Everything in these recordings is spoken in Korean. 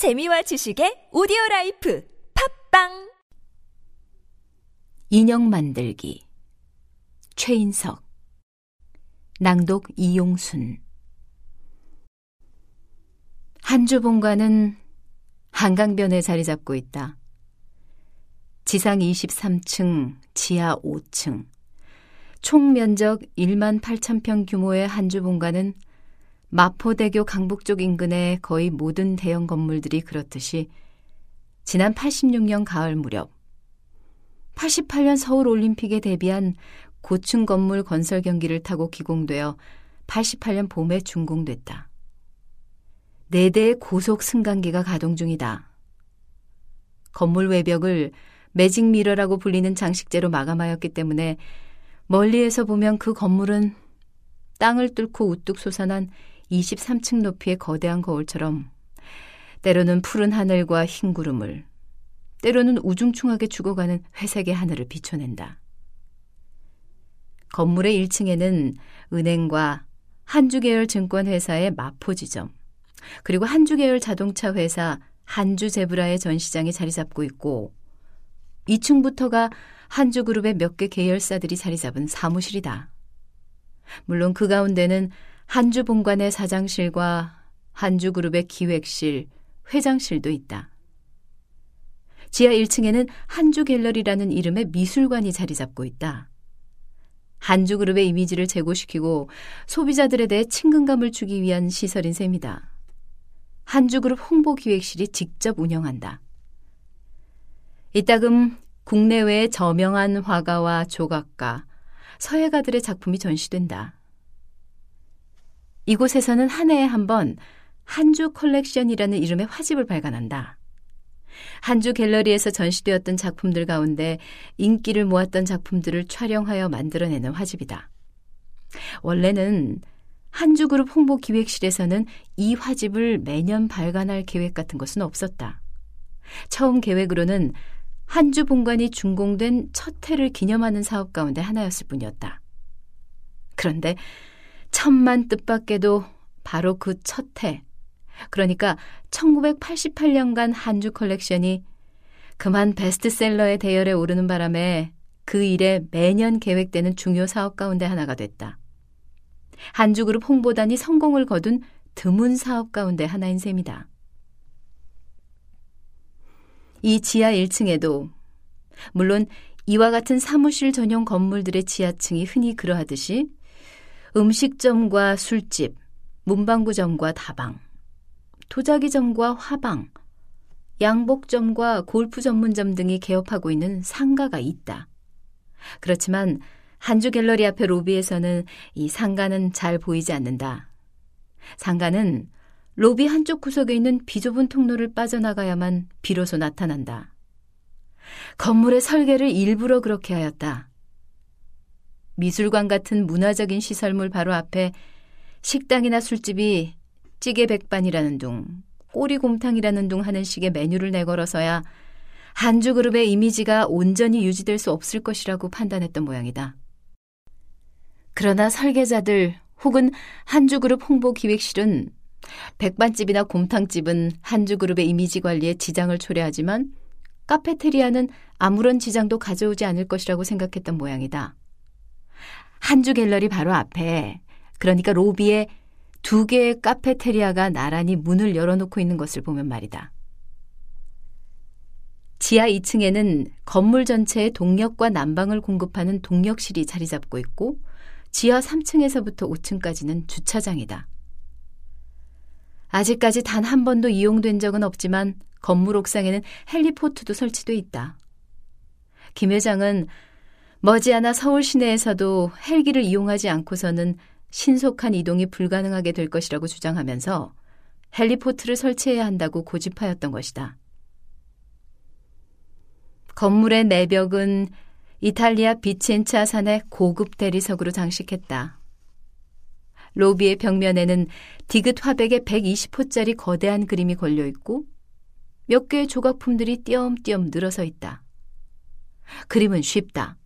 재미와 지식의 오디오 라이프 팟빵! 인형 만들기. 최인석. 낭독 이용순. 한주 본관은 한강변에 자리 잡고 있다. 지상 23층, 지하 5층, 총 면적 1만 8천 평 규모의 한주 본관은 마포대교 강북 쪽 인근의 거의 모든 대형 건물들이 그렇듯이 지난 86년 가을 무렵 88년 서울 올림픽에 대비한 고층 건물 건설 경기를 타고 기공되어 88년 봄에 준공됐다. 네 대의 고속 승강기가 가동 중이다. 건물 외벽을 매직 미러라고 불리는 장식재로 마감하였기 때문에 멀리에서 보면 그 건물은 땅을 뚫고 우뚝 솟아난 23층 높이의 거대한 거울처럼 때로는 푸른 하늘과 흰 구름을 때로는 우중충하게 죽어가는 회색의 하늘을 비춰낸다. 건물의 1층에는 은행과 한주계열 증권회사의 마포지점, 그리고 한주계열 자동차 회사 한주제브라의 전시장이 자리 잡고 있고 2층부터가 한주그룹의 몇 개 계열사들이 자리 잡은 사무실이다. 물론 그 가운데는 한주 본관의 사장실과 한주 그룹의 기획실, 회장실도 있다. 지하 1층에는 한주 갤러리라는 이름의 미술관이 자리 잡고 있다. 한주 그룹의 이미지를 제고시키고 소비자들에 대해 친근감을 주기 위한 시설인 셈이다. 한주 그룹 홍보 기획실이 직접 운영한다. 이따금 국내외의 저명한 화가와 조각가, 서예가들의 작품이 전시된다. 이곳에서는 한 해에 한 번 한주 컬렉션이라는 이름의 화집을 발간한다. 한주 갤러리에서 전시되었던 작품들 가운데 인기를 모았던 작품들을 촬영하여 만들어내는 화집이다. 원래는 한주 그룹 홍보 기획실에서는 이 화집을 매년 발간할 계획 같은 것은 없었다. 처음 계획으로는 한주 본관이 준공된 첫 해를 기념하는 사업 가운데 하나였을 뿐이었다. 그런데 천만 뜻밖에도 바로 그 첫 해, 그러니까 1988년판 한주 컬렉션이 그만 베스트셀러의 대열에 오르는 바람에 그 일이 매년 계획되는 중요 사업 가운데 하나가 됐다. 한주그룹 홍보단이 성공을 거둔 드문 사업 가운데 하나인 셈이다. 이 지하 1층에도 물론 이와 같은 사무실 전용 건물들의 지하층이 흔히 그러하듯이 음식점과 술집, 문방구점과 다방, 도자기점과 화방, 양복점과 골프 전문점 등이 개업하고 있는 상가가 있다. 그렇지만 한주 갤러리 앞의 로비에서는 이 상가는 잘 보이지 않는다. 상가는 로비 한쪽 구석에 있는 비좁은 통로를 빠져나가야만 비로소 나타난다. 건물의 설계를 일부러 그렇게 하였다. 미술관 같은 문화적인 시설물 바로 앞에 식당이나 술집이 찌개 백반이라는 둥, 꼬리곰탕이라는 둥 하는 식의 메뉴를 내걸어서야 한주 그룹의 이미지가 온전히 유지될 수 없을 것이라고 판단했던 모양이다. 그러나 설계자들 혹은 한주 그룹 홍보 기획실은 백반집이나 곰탕집은 한주 그룹의 이미지 관리에 지장을 초래하지만 카페테리아는 아무런 지장도 가져오지 않을 것이라고 생각했던 모양이다. 한주 갤러리 바로 앞에 그러니까 로비에 두 개의 카페테리아가 나란히 문을 열어놓고 있는 것을 보면 말이다. 지하 2층에는 건물 전체에 동력과 난방을 공급하는 동력실이 자리 잡고 있고 지하 3층에서부터 5층까지는 주차장이다. 아직까지 단 한 번도 이용된 적은 없지만 건물 옥상에는 헬리포트도 설치돼 있다. 김 회장은 머지않아 서울 시내에서도 헬기를 이용하지 않고서는 신속한 이동이 불가능하게 될 것이라고 주장하면서 헬리포트를 설치해야 한다고 고집하였던 것이다. 건물의 내벽은 이탈리아 비첸차 산의 고급 대리석으로 장식했다. 로비의 벽면에는 디귿 화백의 120호짜리 거대한 그림이 걸려 있고 몇 개의 조각품들이 띄엄띄엄 늘어서 있다. 그림은 쉽다.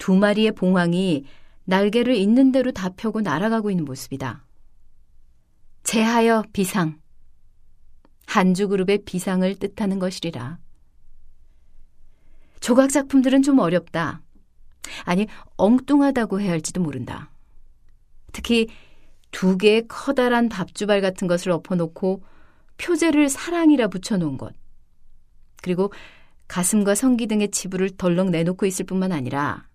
두 마리의 봉황이 날개를 있는 대로 다 펴고 날아가고 있는 모습이다. 제하여 비상. 한주 그룹의 비상을 뜻하는 것이리라. 조각 작품들은 좀 어렵다. 아니, 엉뚱하다고 해야 할지도 모른다. 특히 두 개의 커다란 밥주발 같은 것을 엎어놓고 표제를 사랑이라 붙여놓은 것. 그리고 가슴과 성기 등의 치부를 덜렁 내놓고 있을 뿐만 아니라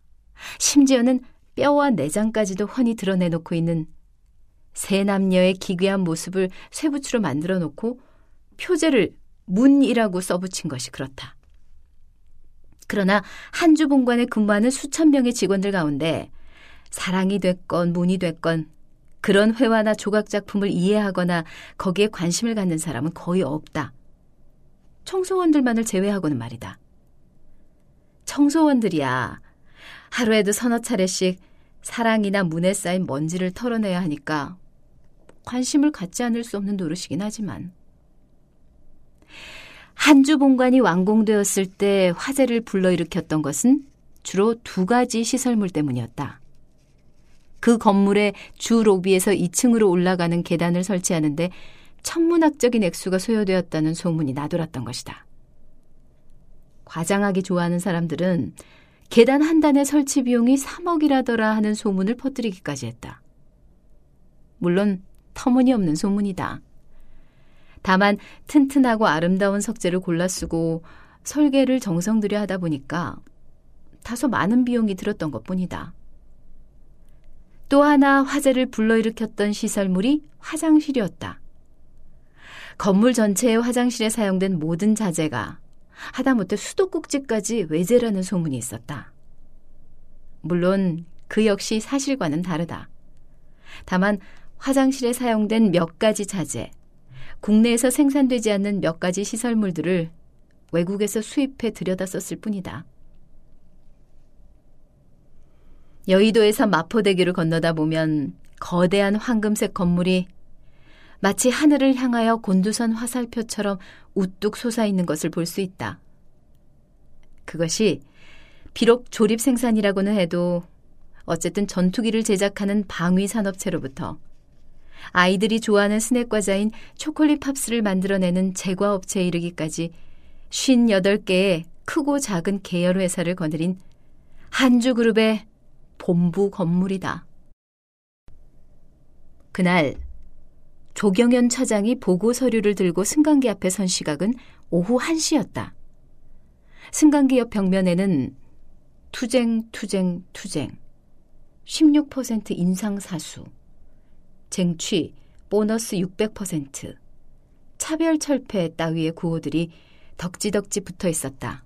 심지어는 뼈와 내장까지도 훤히 드러내놓고 있는 세 남녀의 기괴한 모습을 쇠붙이로 만들어 놓고 표제를 문이라고 써붙인 것이 그렇다. 그러나 한 주 본관에 근무하는 수천 명의 직원들 가운데 사랑이 됐건 문이 됐건 그런 회화나 조각 작품을 이해하거나 거기에 관심을 갖는 사람은 거의 없다. 청소원들만을 제외하고는 말이다. 청소원들이야 하루에도 서너 차례씩 사랑이나 문에 쌓인 먼지를 털어내야 하니까 관심을 갖지 않을 수 없는 노릇이긴 하지만 한주 본관이 완공되었을 때 화재를 불러일으켰던 것은 주로 두 가지 시설물 때문이었다. 그 건물의 주 로비에서 2층으로 올라가는 계단을 설치하는데 천문학적인 액수가 소요되었다는 소문이 나돌았던 것이다. 과장하기 좋아하는 사람들은 계단 한 단의 설치 비용이 3억이라더라 하는 소문을 퍼뜨리기까지 했다. 물론 터무니없는 소문이다. 다만 튼튼하고 아름다운 석재를 골라 쓰고 설계를 정성 들여 하다 보니까 다소 많은 비용이 들었던 것 뿐이다. 또 하나 화재를 불러일으켰던 시설물이 화장실이었다. 건물 전체의 화장실에 사용된 모든 자재가 하다못해 수도꼭지까지 외제라는 소문이 있었다. 물론 그 역시 사실과는 다르다. 다만 화장실에 사용된 몇 가지 자재, 국내에서 생산되지 않는 몇 가지 시설물들을 외국에서 수입해 들여다 썼을 뿐이다. 여의도에서 마포대교를 건너다 보면 거대한 황금색 건물이 마치 하늘을 향하여 곤두선 화살표처럼 우뚝 솟아있는 것을 볼 수 있다. 그것이 비록 조립 생산이라고는 해도 어쨌든 전투기를 제작하는 방위 산업체로부터 아이들이 좋아하는 스낵 과자인 초콜릿 팝스를 만들어내는 제과 업체에 이르기까지 58개의 크고 작은 계열 회사를 거느린 한주 그룹의 본부 건물이다. 그날 조경현 차장이 보고 서류를 들고 승강기 앞에 선 시각은 오후 1시였다. 승강기 옆 벽면에는 투쟁, 투쟁, 투쟁, 16% 인상 사수, 쟁취, 보너스 600%, 차별 철폐 따위의 구호들이 덕지덕지 붙어 있었다.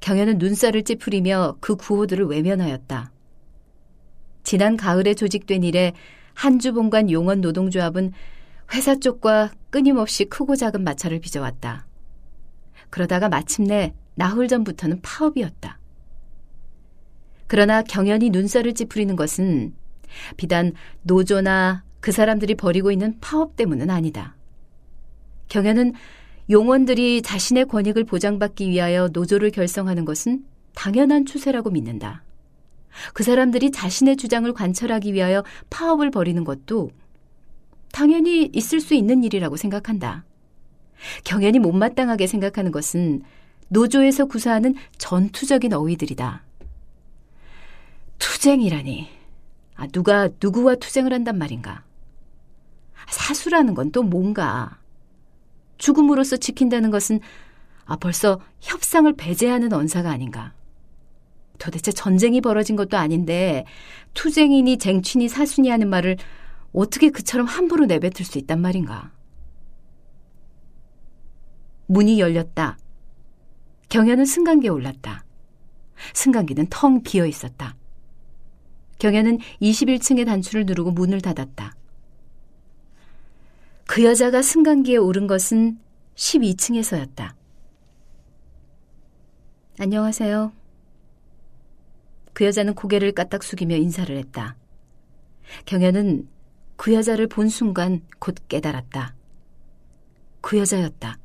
경연은 눈살을 찌푸리며 그 구호들을 외면하였다. 지난 가을에 조직된 이래 한 주 본관 용원 노동조합은 회사 쪽과 끊임없이 크고 작은 마찰을 빚어왔다. 그러다가 마침내 나흘 전부터는 파업이었다. 그러나 경연이 눈살을 찌푸리는 것은 비단 노조나 그 사람들이 벌이고 있는 파업 때문은 아니다. 경연은 용원들이 자신의 권익을 보장받기 위하여 노조를 결성하는 것은 당연한 추세라고 믿는다. 그 사람들이 자신의 주장을 관철하기 위하여 파업을 벌이는 것도 당연히 있을 수 있는 일이라고 생각한다. 경연이 못마땅하게 생각하는 것은 노조에서 구사하는 전투적인 어휘들이다. 투쟁이라니. 아, 누가 누구와 투쟁을 한단 말인가? 사수라는 건 또 뭔가? 죽음으로써 지킨다는 것은 아, 벌써 협상을 배제하는 언사가 아닌가? 도대체 전쟁이 벌어진 것도 아닌데 투쟁이니 쟁취니 사순이 하는 말을 어떻게 그처럼 함부로 내뱉을 수 있단 말인가? 문이 열렸다. 경연은 승강기에 올랐다. 승강기는 텅 비어 있었다. 경연은 21층의 단추를 누르고 문을 닫았다. 그 여자가 승강기에 오른 것은 12층에서였다. 안녕하세요. 그 여자는 고개를 까딱 숙이며 인사를 했다. 경연은 그 여자를 본 순간 곧 깨달았다. 그 여자였다.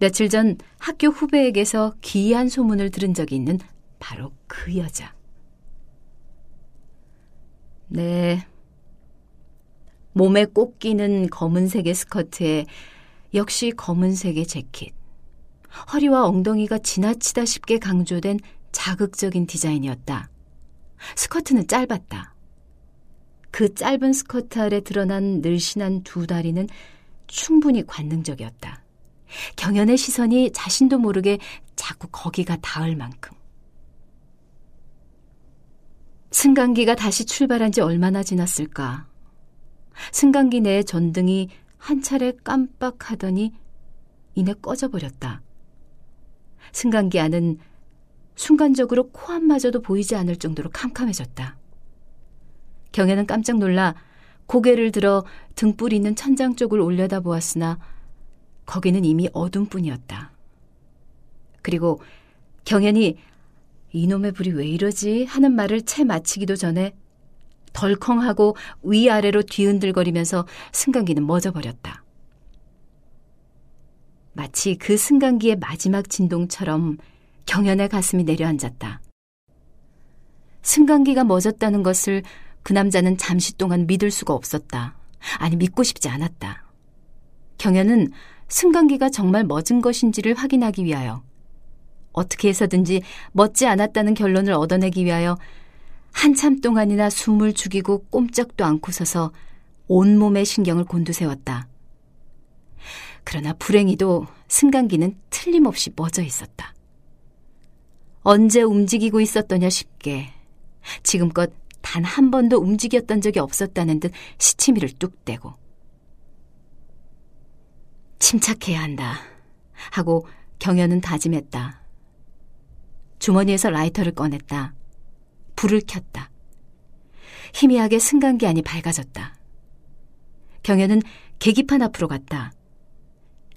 며칠 전 학교 후배에게서 기이한 소문을 들은 적이 있는 바로 그 여자. 네. 몸에 꼭 끼는 검은색의 스커트에 역시 검은색의 재킷. 허리와 엉덩이가 지나치다 싶게 강조된 자극적인 디자인이었다. 스커트는 짧았다. 그 짧은 스커트 아래 드러난 늘씬한 두 다리는 충분히 관능적이었다. 경연의 시선이 자신도 모르게 자꾸 거기가 닿을 만큼. 승강기가 다시 출발한 지 얼마나 지났을까. 승강기 내 전등이 한 차례 깜빡하더니 이내 꺼져버렸다. 승강기 안은 순간적으로 코앞마저도 보이지 않을 정도로 캄캄해졌다. 경혜는 깜짝 놀라 고개를 들어 등불 있는 천장 쪽을 올려다 보았으나 거기는 이미 어둠뿐이었다. 그리고 경연이 이놈의 불이 왜 이러지 하는 말을 채 마치기도 전에 덜컹하고 위아래로 뒤흔들거리면서 승강기는 멎어버렸다. 마치 그 승강기의 마지막 진동처럼 경연의 가슴이 내려앉았다. 승강기가 멎었다는 것을 그 남자는 잠시 동안 믿을 수가 없었다. 아니, 믿고 싶지 않았다. 경연은 승강기가 정말 멎은 것인지를 확인하기 위하여 어떻게 해서든지 멎지 않았다는 결론을 얻어내기 위하여 한참 동안이나 숨을 죽이고 꼼짝도 않고 서서 온몸의 신경을 곤두세웠다. 그러나 불행히도 승강기는 틀림없이 멎어 있었다. 언제 움직이고 있었더냐 싶게 지금껏 단 한 번도 움직였던 적이 없었다는 듯 시치미를 뚝 떼고 침착해야 한다 하고 경연은 다짐했다. 주머니에서 라이터를 꺼냈다. 불을 켰다. 희미하게 승강기 안이 밝아졌다. 경연은 계기판 앞으로 갔다.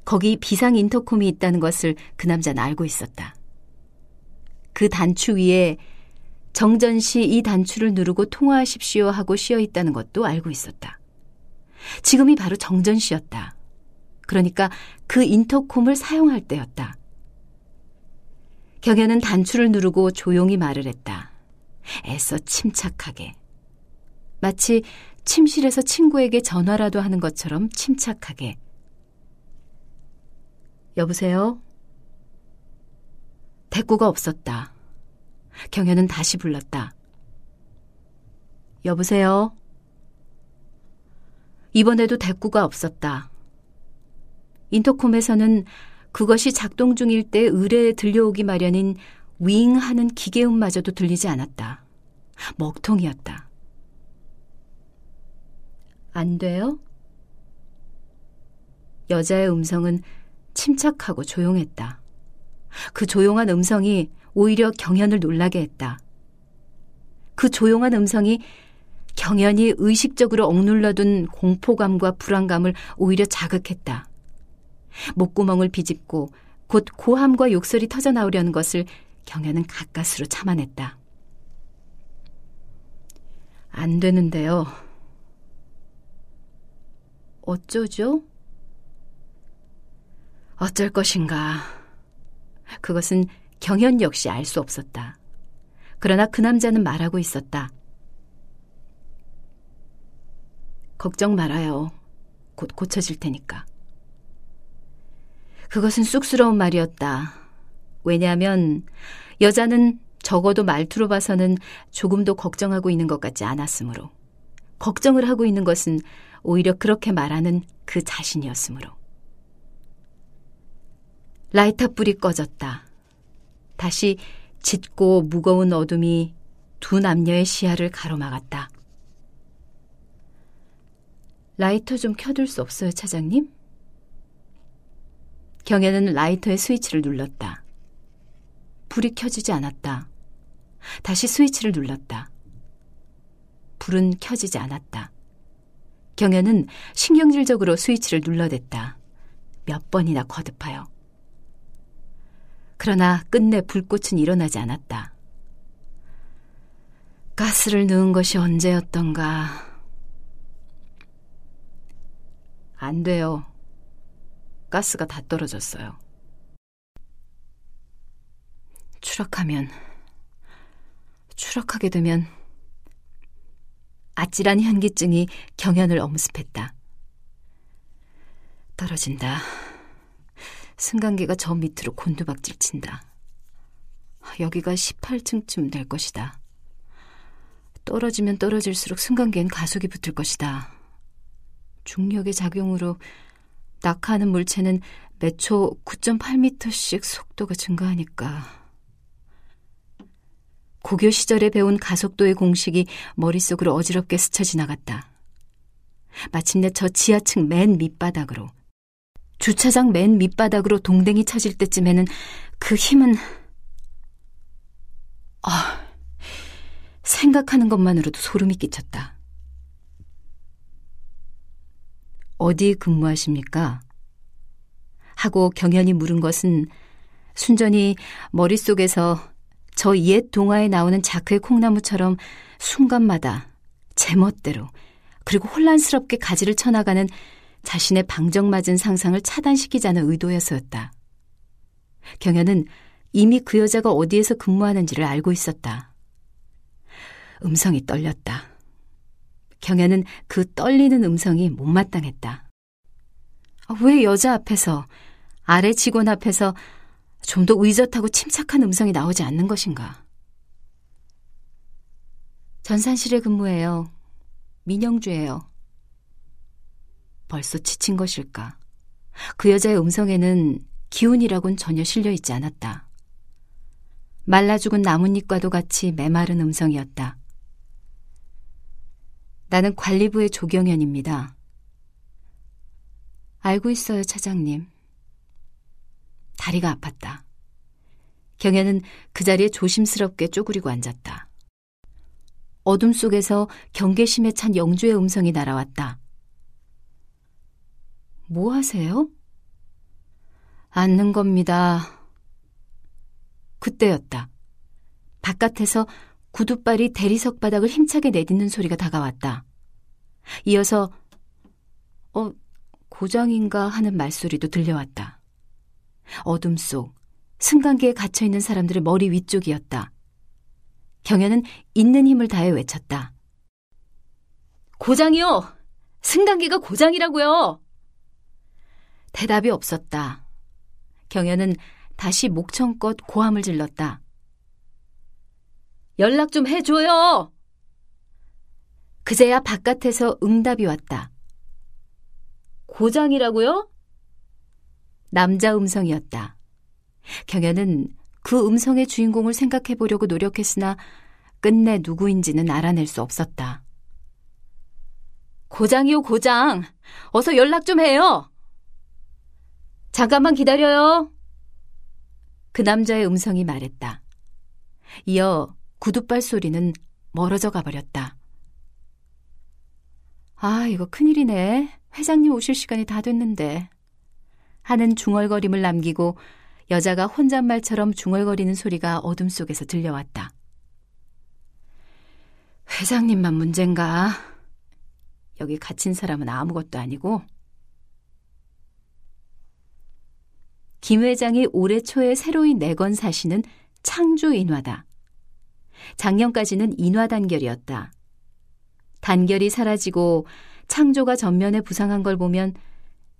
거기 비상 인터콤이 있다는 것을 그 남자는 알고 있었다. 그 단추 위에 정전 시이 단추를 누르고 통화하십시오 하고 씌어 있다는 것도 알고 있었다. 지금이 바로 정전 시였다. 그러니까 그 인터콤을 사용할 때였다. 경연은 단추를 누르고 조용히 말을 했다. 애써 침착하게. 마치 침실에서 친구에게 전화라도 하는 것처럼 침착하게. 여보세요? 대꾸가 없었다. 경연은 다시 불렀다. 여보세요? 이번에도 대꾸가 없었다. 인터콤에서는 그것이 작동 중일 때 의뢰에 들려오기 마련인 윙 하는 기계음마저도 들리지 않았다. 먹통이었다. 안 돼요? 여자의 음성은 침착하고 조용했다. 그 조용한 음성이 오히려 경연을 놀라게 했다. 그 조용한 음성이 경연이 의식적으로 억눌러둔 공포감과 불안감을 오히려 자극했다. 목구멍을 비집고 곧 고함과 욕설이 터져나오려는 것을 경연은 가까스로 참아냈다. 안 되는데요. 어쩌죠? 어쩔 것인가. 그것은 경연 역시 알 수 없었다. 그러나 그 남자는 말하고 있었다. 걱정 말아요. 곧 고쳐질 테니까. 그것은 쑥스러운 말이었다. 왜냐하면 여자는 적어도 말투로 봐서는 조금도 걱정하고 있는 것 같지 않았으므로. 걱정을 하고 있는 것은 오히려 그렇게 말하는 그 자신이었으므로. 라이터 불이 꺼졌다. 다시 짙고 무거운 어둠이 두 남녀의 시야를 가로막았다. 라이터 좀 켜둘 수 없어요, 차장님? 경혜는 라이터의 스위치를 눌렀다. 불이 켜지지 않았다. 다시 스위치를 눌렀다. 불은 켜지지 않았다. 경혜는 신경질적으로 스위치를 눌러댔다. 몇 번이나 거듭하여. 그러나 끝내 불꽃은 일어나지 않았다. 가스를 넣은 것이 언제였던가. 안 돼요. 가스가 다 떨어졌어요. 추락하면, 추락하게 되면 아찔한 현기증이 경연을 엄습했다. 떨어진다. 승강기가 저 밑으로 곤두박질 친다. 여기가 18층쯤 될 것이다. 떨어지면 떨어질수록 승강기엔 가속이 붙을 것이다. 중력의 작용으로 낙하하는 물체는 매초 9.8m씩 속도가 증가하니까. 고교 시절에 배운 가속도의 공식이 머릿속으로 어지럽게 스쳐 지나갔다. 마침내 저 지하층 맨 밑바닥으로, 주차장 맨 밑바닥으로 동댕이 쳐질 때쯤에는 그 힘은, 아, 생각하는 것만으로도 소름이 끼쳤다. 어디 근무하십니까? 하고 경연이 물은 것은 순전히 머릿속에서 저 옛 동화에 나오는 자크의 콩나무처럼 순간마다 제멋대로 그리고 혼란스럽게 가지를 쳐나가는 자신의 방정맞은 상상을 차단시키자는 의도여서였다. 경연은 이미 그 여자가 어디에서 근무하는지를 알고 있었다. 음성이 떨렸다. 경연은 그 떨리는 음성이 못마땅했다. 아, 왜 여자 앞에서, 아래 직원 앞에서 좀 더 의젓하고 침착한 음성이 나오지 않는 것인가? 전산실에 근무해요. 민영주예요. 벌써 지친 것일까? 그 여자의 음성에는 기운이라곤 전혀 실려 있지 않았다. 말라 죽은 나뭇잎과도 같이 메마른 음성이었다. 나는 관리부의 조경현입니다. 알고 있어요, 차장님. 다리가 아팠다. 경현은 그 자리에 조심스럽게 쪼그리고 앉았다. 어둠 속에서 경계심에 찬 영주의 음성이 날아왔다. 뭐 하세요? 앉는 겁니다. 그때였다. 바깥에서 구두발이 대리석 바닥을 힘차게 내딛는 소리가 다가왔다. 이어서 어 고장인가 하는 말소리도 들려왔다. 어둠 속 승강기에 갇혀 있는 사람들의 머리 위쪽이었다. 경연은 있는 힘을 다해 외쳤다. 고장이요! 승강기가 고장이라고요! 대답이 없었다. 경연은 다시 목청껏 고함을 질렀다. 연락 좀 해줘요! 그제야 바깥에서 응답이 왔다. 고장이라고요? 남자 음성이었다. 경연은 그 음성의 주인공을 생각해 보려고 노력했으나 끝내 누구인지는 알아낼 수 없었다. 고장이요, 고장. 어서 연락 좀 해요. 잠깐만 기다려요. 그 남자의 음성이 말했다. 이어 구두발 소리는 멀어져 가버렸다. 아, 이거 큰일이네. 회장님 오실 시간이 다 됐는데. 하는 중얼거림을 남기고 여자가 혼잣말처럼 중얼거리는 소리가 어둠 속에서 들려왔다. 회장님만 문제인가? 여기 갇힌 사람은 아무것도 아니고? 김 회장이 올해 초에 새로이 내건 사시는 창조 인화다. 작년까지는 인화 단결이었다. 단결이 사라지고 창조가 전면에 부상한 걸 보면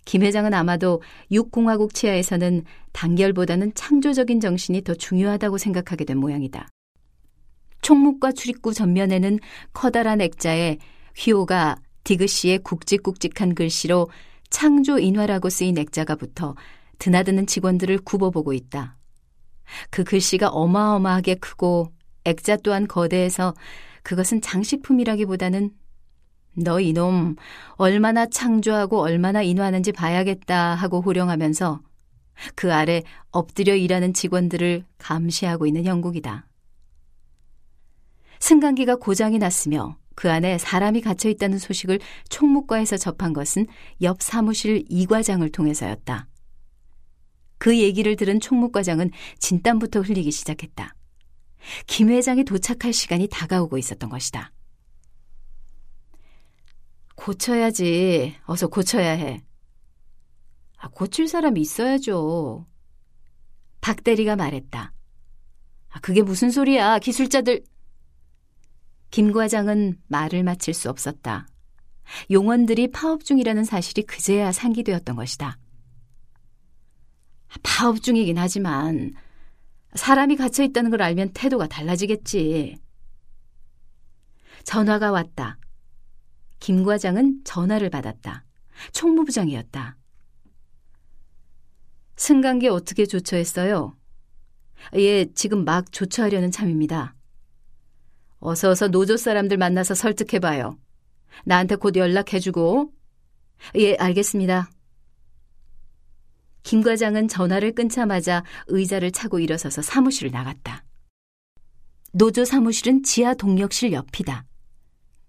김 회장은 아마도 육공화국 치하에서는 단결보다는 창조적인 정신이 더 중요하다고 생각하게 된 모양이다. 총묵과 출입구 전면에는 커다란 액자에 휘호가 디귿시의 굵직굵직한 글씨로 창조 인화라고 쓰인 액자가 붙어 드나드는 직원들을 굽어보고 있다. 그 글씨가 어마어마하게 크고 액자 또한 거대해서 그것은 장식품이라기보다는 너 이놈 얼마나 창조하고 얼마나 인화하는지 봐야겠다 하고 호령하면서 그 아래 엎드려 일하는 직원들을 감시하고 있는 형국이다. 승강기가 고장이 났으며 그 안에 사람이 갇혀 있다는 소식을 총무과에서 접한 것은 옆 사무실 이 과장을 통해서였다. 그 얘기를 들은 총무과장은 진땀부터 흘리기 시작했다. 김 회장이 도착할 시간이 다가오고 있었던 것이다. 고쳐야지. 어서 고쳐야 해. 아, 고칠 사람이 있어야죠. 박 대리가 말했다. 아, 그게 무슨 소리야. 기술자들. 김 과장은 말을 마칠 수 없었다. 용원들이 파업 중이라는 사실이 그제야 상기되었던 것이다. 파업 중이긴 하지만 사람이 갇혀 있다는 걸 알면 태도가 달라지겠지. 전화가 왔다. 김 과장은 전화를 받았다. 총무부장이었다. 승강기 어떻게 조처했어요? 예, 지금 막 조처하려는 참입니다. 어서 어서 노조 사람들 만나서 설득해봐요. 나한테 곧 연락해주고. 예, 알겠습니다. 김 과장은 전화를 끊자마자 의자를 차고 일어서서 사무실을 나갔다. 노조 사무실은 지하 동력실 옆이다.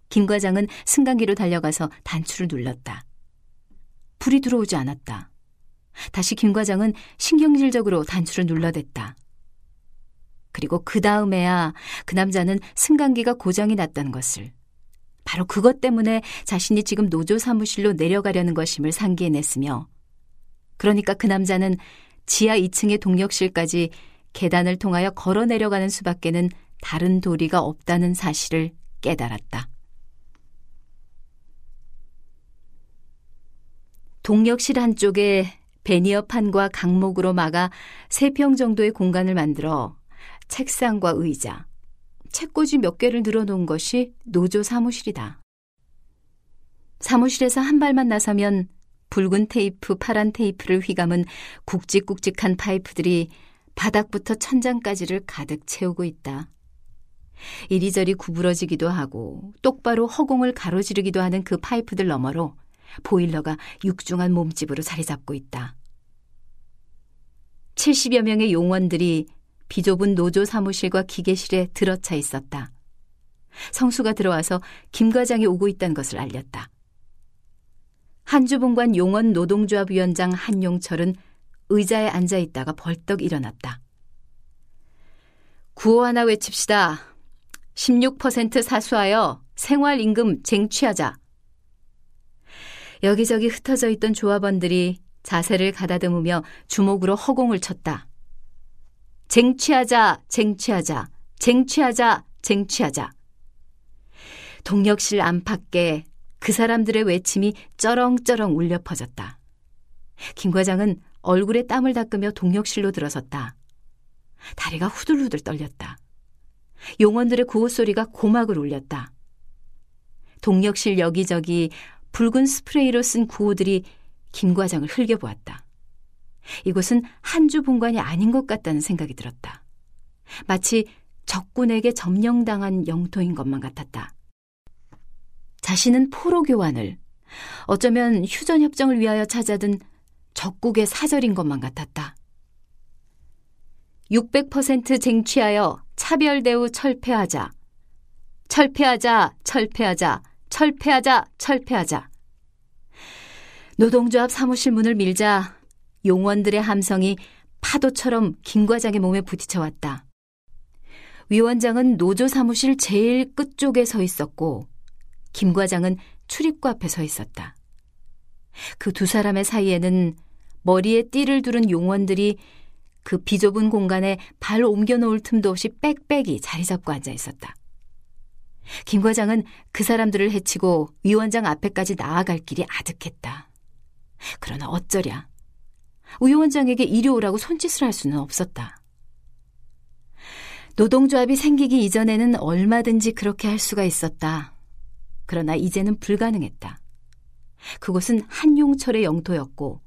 김 과장은 승강기로 달려가서 단추를 눌렀다. 불이 들어오지 않았다. 다시 김 과장은 신경질적으로 단추를 눌러댔다. 그리고 그 다음에야 그 남자는 승강기가 고장이 났다는 것을 바로 그것 때문에 자신이 지금 노조 사무실로 내려가려는 것임을 상기해냈으며 그러니까 그 남자는 지하 2층의 동력실까지 계단을 통하여 걸어 내려가는 수밖에는 다른 도리가 없다는 사실을 깨달았다. 동력실 한쪽에 베니어판과 강목으로 막아 세평 정도의 공간을 만들어 책상과 의자, 책꽂이 몇 개를 늘어놓은 것이 노조 사무실이다. 사무실에서 한 발만 나서면 붉은 테이프, 파란 테이프를 휘감은 굵직굵직한 파이프들이 바닥부터 천장까지를 가득 채우고 있다. 이리저리 구부러지기도 하고 똑바로 허공을 가로지르기도 하는 그 파이프들 너머로 보일러가 육중한 몸집으로 자리 잡고 있다. 70여 명의 용원들이 비좁은 노조 사무실과 기계실에 들어차 있었다. 성수가 들어와서 김 과장이 오고 있다는 것을 알렸다. 한주봉관 용원 노동조합 위원장 한용철은 의자에 앉아 있다가 벌떡 일어났다. 구호 하나 외칩시다. 16% 사수하여 생활임금 쟁취하자. 여기저기 흩어져 있던 조합원들이 자세를 가다듬으며 주먹으로 허공을 쳤다. 쟁취하자, 쟁취하자, 쟁취하자, 쟁취하자. 동력실 안팎에 그 사람들의 외침이 쩌렁쩌렁 울려 퍼졌다. 김 과장은 얼굴에 땀을 닦으며 동력실로 들어섰다. 다리가 후들후들 떨렸다. 용원들의 구호 소리가 고막을 울렸다. 동력실 여기저기 붉은 스프레이로 쓴 구호들이 김 과장을 흘겨보았다. 이곳은 한주 본관이 아닌 것 같다는 생각이 들었다. 마치 적군에게 점령당한 영토인 것만 같았다. 자신은 포로 교환을 어쩌면 휴전 협정을 위하여 찾아든 적국의 사절인 것만 같았다. 600% 쟁취하여 차별 대우 철폐하자. 철폐하자, 철폐하자, 철폐하자, 철폐하자. 노동조합 사무실 문을 밀자 용원들의 함성이 파도처럼 김 과장의 몸에 부딪혀왔다. 위원장은 노조 사무실 제일 끝쪽에 서 있었고 김 과장은 출입구 앞에 서 있었다. 그 두 사람의 사이에는 머리에 띠를 두른 용원들이 그 비좁은 공간에 발 옮겨 놓을 틈도 없이 빽빽이 자리 잡고 앉아 있었다. 김 과장은 그 사람들을 해치고 위원장 앞에까지 나아갈 길이 아득했다. 그러나 어쩌랴. 위원장에게 이리 오라고 손짓을 할 수는 없었다. 노동조합이 생기기 이전에는 얼마든지 그렇게 할 수가 있었다. 그러나 이제는 불가능했다. 그곳은 한용철의 영토였고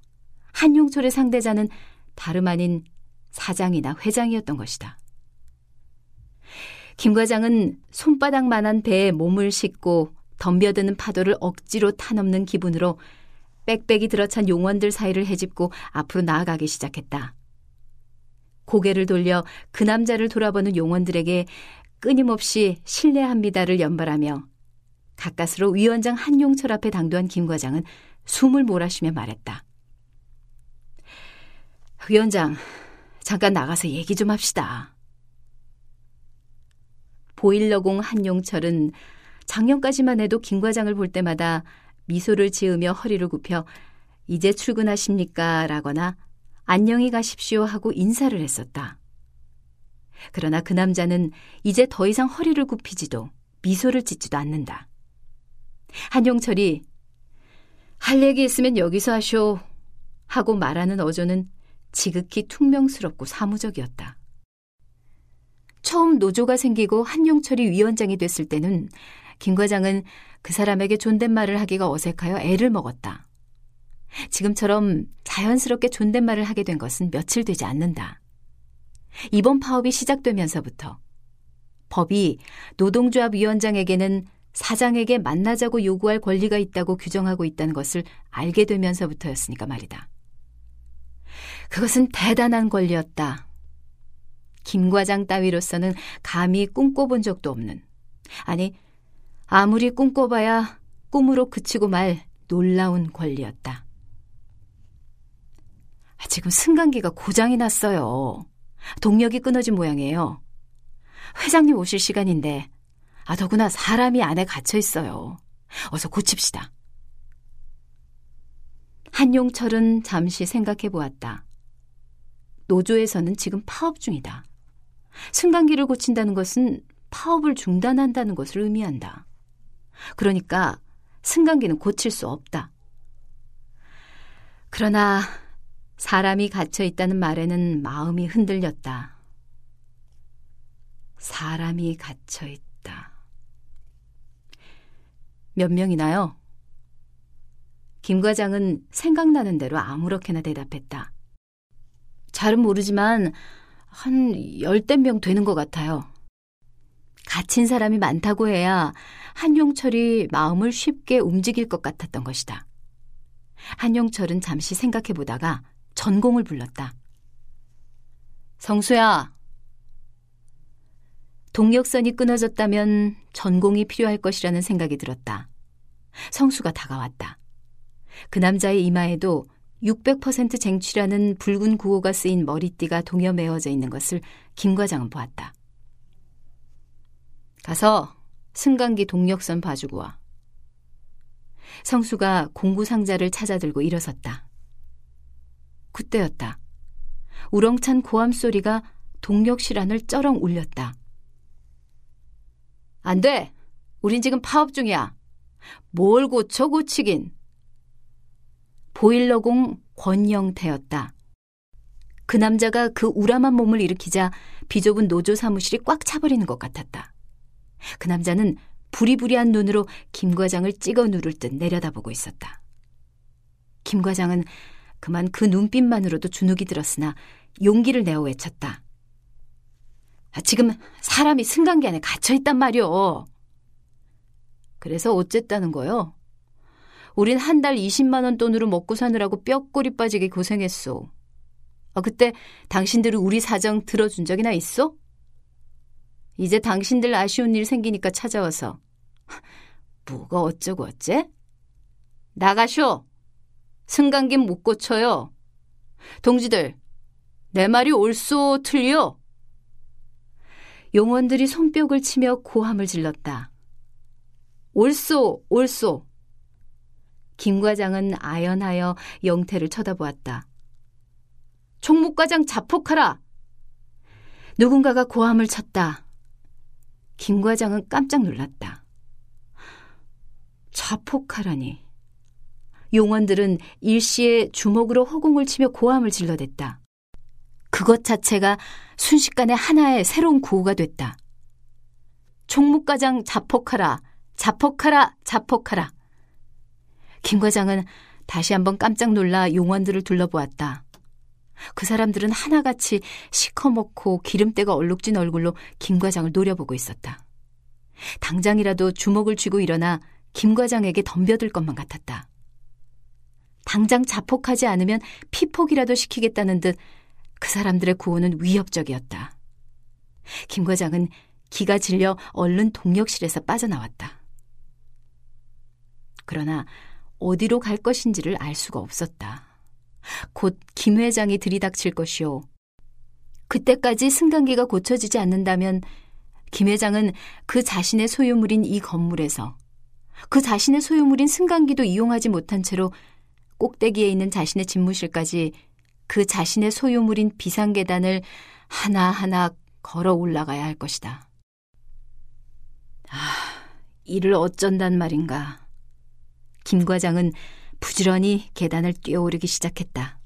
한용철의 상대자는 다름 아닌 사장이나 회장이었던 것이다. 김 과장은 손바닥만한 배에 몸을 싣고 덤벼드는 파도를 억지로 타넘는 기분으로 빽빽이 들어찬 용원들 사이를 헤집고 앞으로 나아가기 시작했다. 고개를 돌려 그 남자를 돌아보는 용원들에게 끊임없이 신뢰합니다를 연발하며 가까스로 위원장 한용철 앞에 당도한 김 과장은 숨을 몰아쉬며 말했다. 위원장, 잠깐 나가서 얘기 좀 합시다. 보일러공 한용철은 작년까지만 해도 김 과장을 볼 때마다 미소를 지으며 허리를 굽혀 이제 출근하십니까? 라거나 안녕히 가십시오 하고 인사를 했었다. 그러나 그 남자는 이제 더 이상 허리를 굽히지도 미소를 짓지도 않는다. 한용철이 할 얘기 있으면 여기서 하쇼 하고 말하는 어조는 지극히 퉁명스럽고 사무적이었다. 처음 노조가 생기고 한용철이 위원장이 됐을 때는 김 과장은 그 사람에게 존댓말을 하기가 어색하여 애를 먹었다. 지금처럼 자연스럽게 존댓말을 하게 된 것은 며칠 되지 않는다. 이번 파업이 시작되면서부터 법이 노동조합 위원장에게는 사장에게 만나자고 요구할 권리가 있다고 규정하고 있다는 것을 알게 되면서부터였으니까 말이다. 그것은 대단한 권리였다. 김 과장 따위로서는 감히 꿈꿔본 적도 없는, 아니, 아무리 꿈꿔봐야 꿈으로 그치고 말 놀라운 권리였다. 아, 지금 승강기가 고장이 났어요. 동력이 끊어진 모양이에요. 회장님 오실 시간인데, 아, 더구나 사람이 안에 갇혀 있어요. 어서 고칩시다. 한용철은 잠시 생각해 보았다. 노조에서는 지금 파업 중이다. 승강기를 고친다는 것은 파업을 중단한다는 것을 의미한다. 그러니까 승강기는 고칠 수 없다. 그러나 사람이 갇혀 있다는 말에는 마음이 흔들렸다. 사람이 갇혀 있다. 몇 명이나요? 김 과장은 생각나는 대로 아무렇게나 대답했다. 잘은 모르지만 한 열댓 명 되는 것 같아요. 갇힌 사람이 많다고 해야 한용철이 마음을 쉽게 움직일 것 같았던 것이다. 한용철은 잠시 생각해 보다가 전공을 불렀다. 성수야. 동력선이 끊어졌다면 전공이 필요할 것이라는 생각이 들었다. 성수가 다가왔다. 그 남자의 이마에도 600% 쟁취라는 붉은 구호가 쓰인 머리띠가 동여 매어져 있는 것을 김 과장은 보았다. 가서 승강기 동력선 봐주고 와. 성수가 공구 상자를 찾아 들고 일어섰다. 그때였다. 우렁찬 고함 소리가 동력실 안을 쩌렁 울렸다. 안 돼! 우린 지금 파업 중이야. 뭘 고쳐 고치긴. 보일러공 권영태였다. 그 남자가 그 우람한 몸을 일으키자 비좁은 노조 사무실이 꽉 차버리는 것 같았다. 그 남자는 부리부리한 눈으로 김 과장을 찍어 누를 듯 내려다보고 있었다. 김 과장은 그만 그 눈빛만으로도 주눅이 들었으나 용기를 내어 외쳤다. 아, 지금 사람이 승강기 안에 갇혀 있단 말이오. 그래서 어쨌다는 거요? 우린 한 달 20만 원 돈으로 먹고 사느라고 뼈꼬리 빠지게 고생했소. 아, 그때 당신들이 우리 사정 들어준 적이나 있어? 이제 당신들 아쉬운 일 생기니까 찾아와서 뭐가 어쩌고 어째? 나가쇼. 승강기 못 고쳐요. 동지들, 내 말이 옳소 틀려? 용원들이 손뼉을 치며 고함을 질렀다. 옳소, 옳소. 김 과장은 아연하여 영태를 쳐다보았다. 총무과장 자폭하라! 누군가가 고함을 쳤다. 김 과장은 깜짝 놀랐다. 자폭하라니. 용원들은 일시에 주먹으로 허공을 치며 고함을 질러댔다. 그것 자체가 순식간에 하나의 새로운 구호가 됐다. 총무과장 자폭하라, 자폭하라, 자폭하라. 김 과장은 다시 한번 깜짝 놀라 용원들을 둘러보았다. 그 사람들은 하나같이 시커멓고 기름때가 얼룩진 얼굴로 김 과장을 노려보고 있었다. 당장이라도 주먹을 쥐고 일어나 김 과장에게 덤벼들 것만 같았다. 당장 자폭하지 않으면 피폭이라도 시키겠다는 듯 그 사람들의 구호는 위협적이었다. 김 과장은 기가 질려 얼른 동력실에서 빠져나왔다. 그러나 어디로 갈 것인지를 알 수가 없었다. 곧 김 회장이 들이닥칠 것이오. 그때까지 승강기가 고쳐지지 않는다면 김 회장은 그 자신의 소유물인 이 건물에서 그 자신의 소유물인 승강기도 이용하지 못한 채로 꼭대기에 있는 자신의 집무실까지 그 자신의 소유물인 비상계단을 하나하나 걸어 올라가야 할 것이다. 아, 이를 어쩐단 말인가. 김 과장은 부지런히 계단을 뛰어오르기 시작했다.